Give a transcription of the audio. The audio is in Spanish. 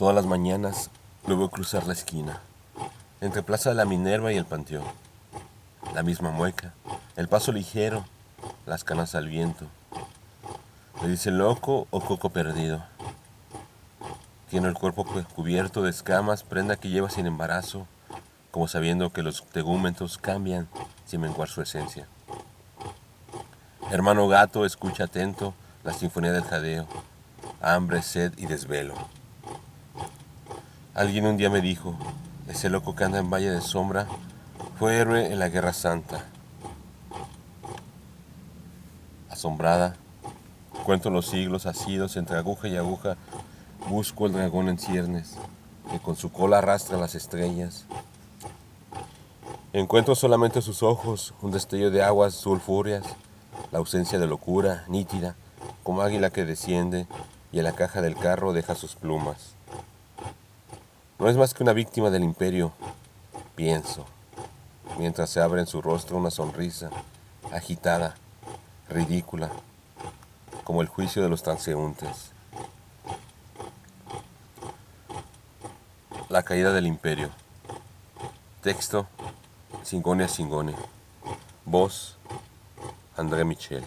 Todas las mañanas lo veo cruzar la esquina, entre Plaza de la Minerva y el Panteón. La misma mueca, el paso ligero, las canas al viento. Le dice loco o coco perdido. Tiene el cuerpo cubierto de escamas, prenda que lleva sin embarazo, como sabiendo que los tegúmentos cambian sin menguar su esencia. Hermano gato, escucha atento la sinfonía del jadeo, hambre, sed y desvelo. Alguien un día me dijo, ese loco que anda en Valle de Sombra fue héroe en la Guerra Santa. Asombrada, cuento los siglos asidos entre aguja y aguja, busco el dragón en ciernes, que con su cola arrastra las estrellas. Encuentro solamente sus ojos, un destello de aguas sulfúreas, la ausencia de locura, nítida, como águila que desciende y en la caja del carro deja sus plumas. No es más que una víctima del imperio, pienso, mientras se abre en su rostro una sonrisa, agitada, ridícula, como el juicio de los transeúntes. La caída del imperio. Texto, Singone a Singone. Voz, André Michel.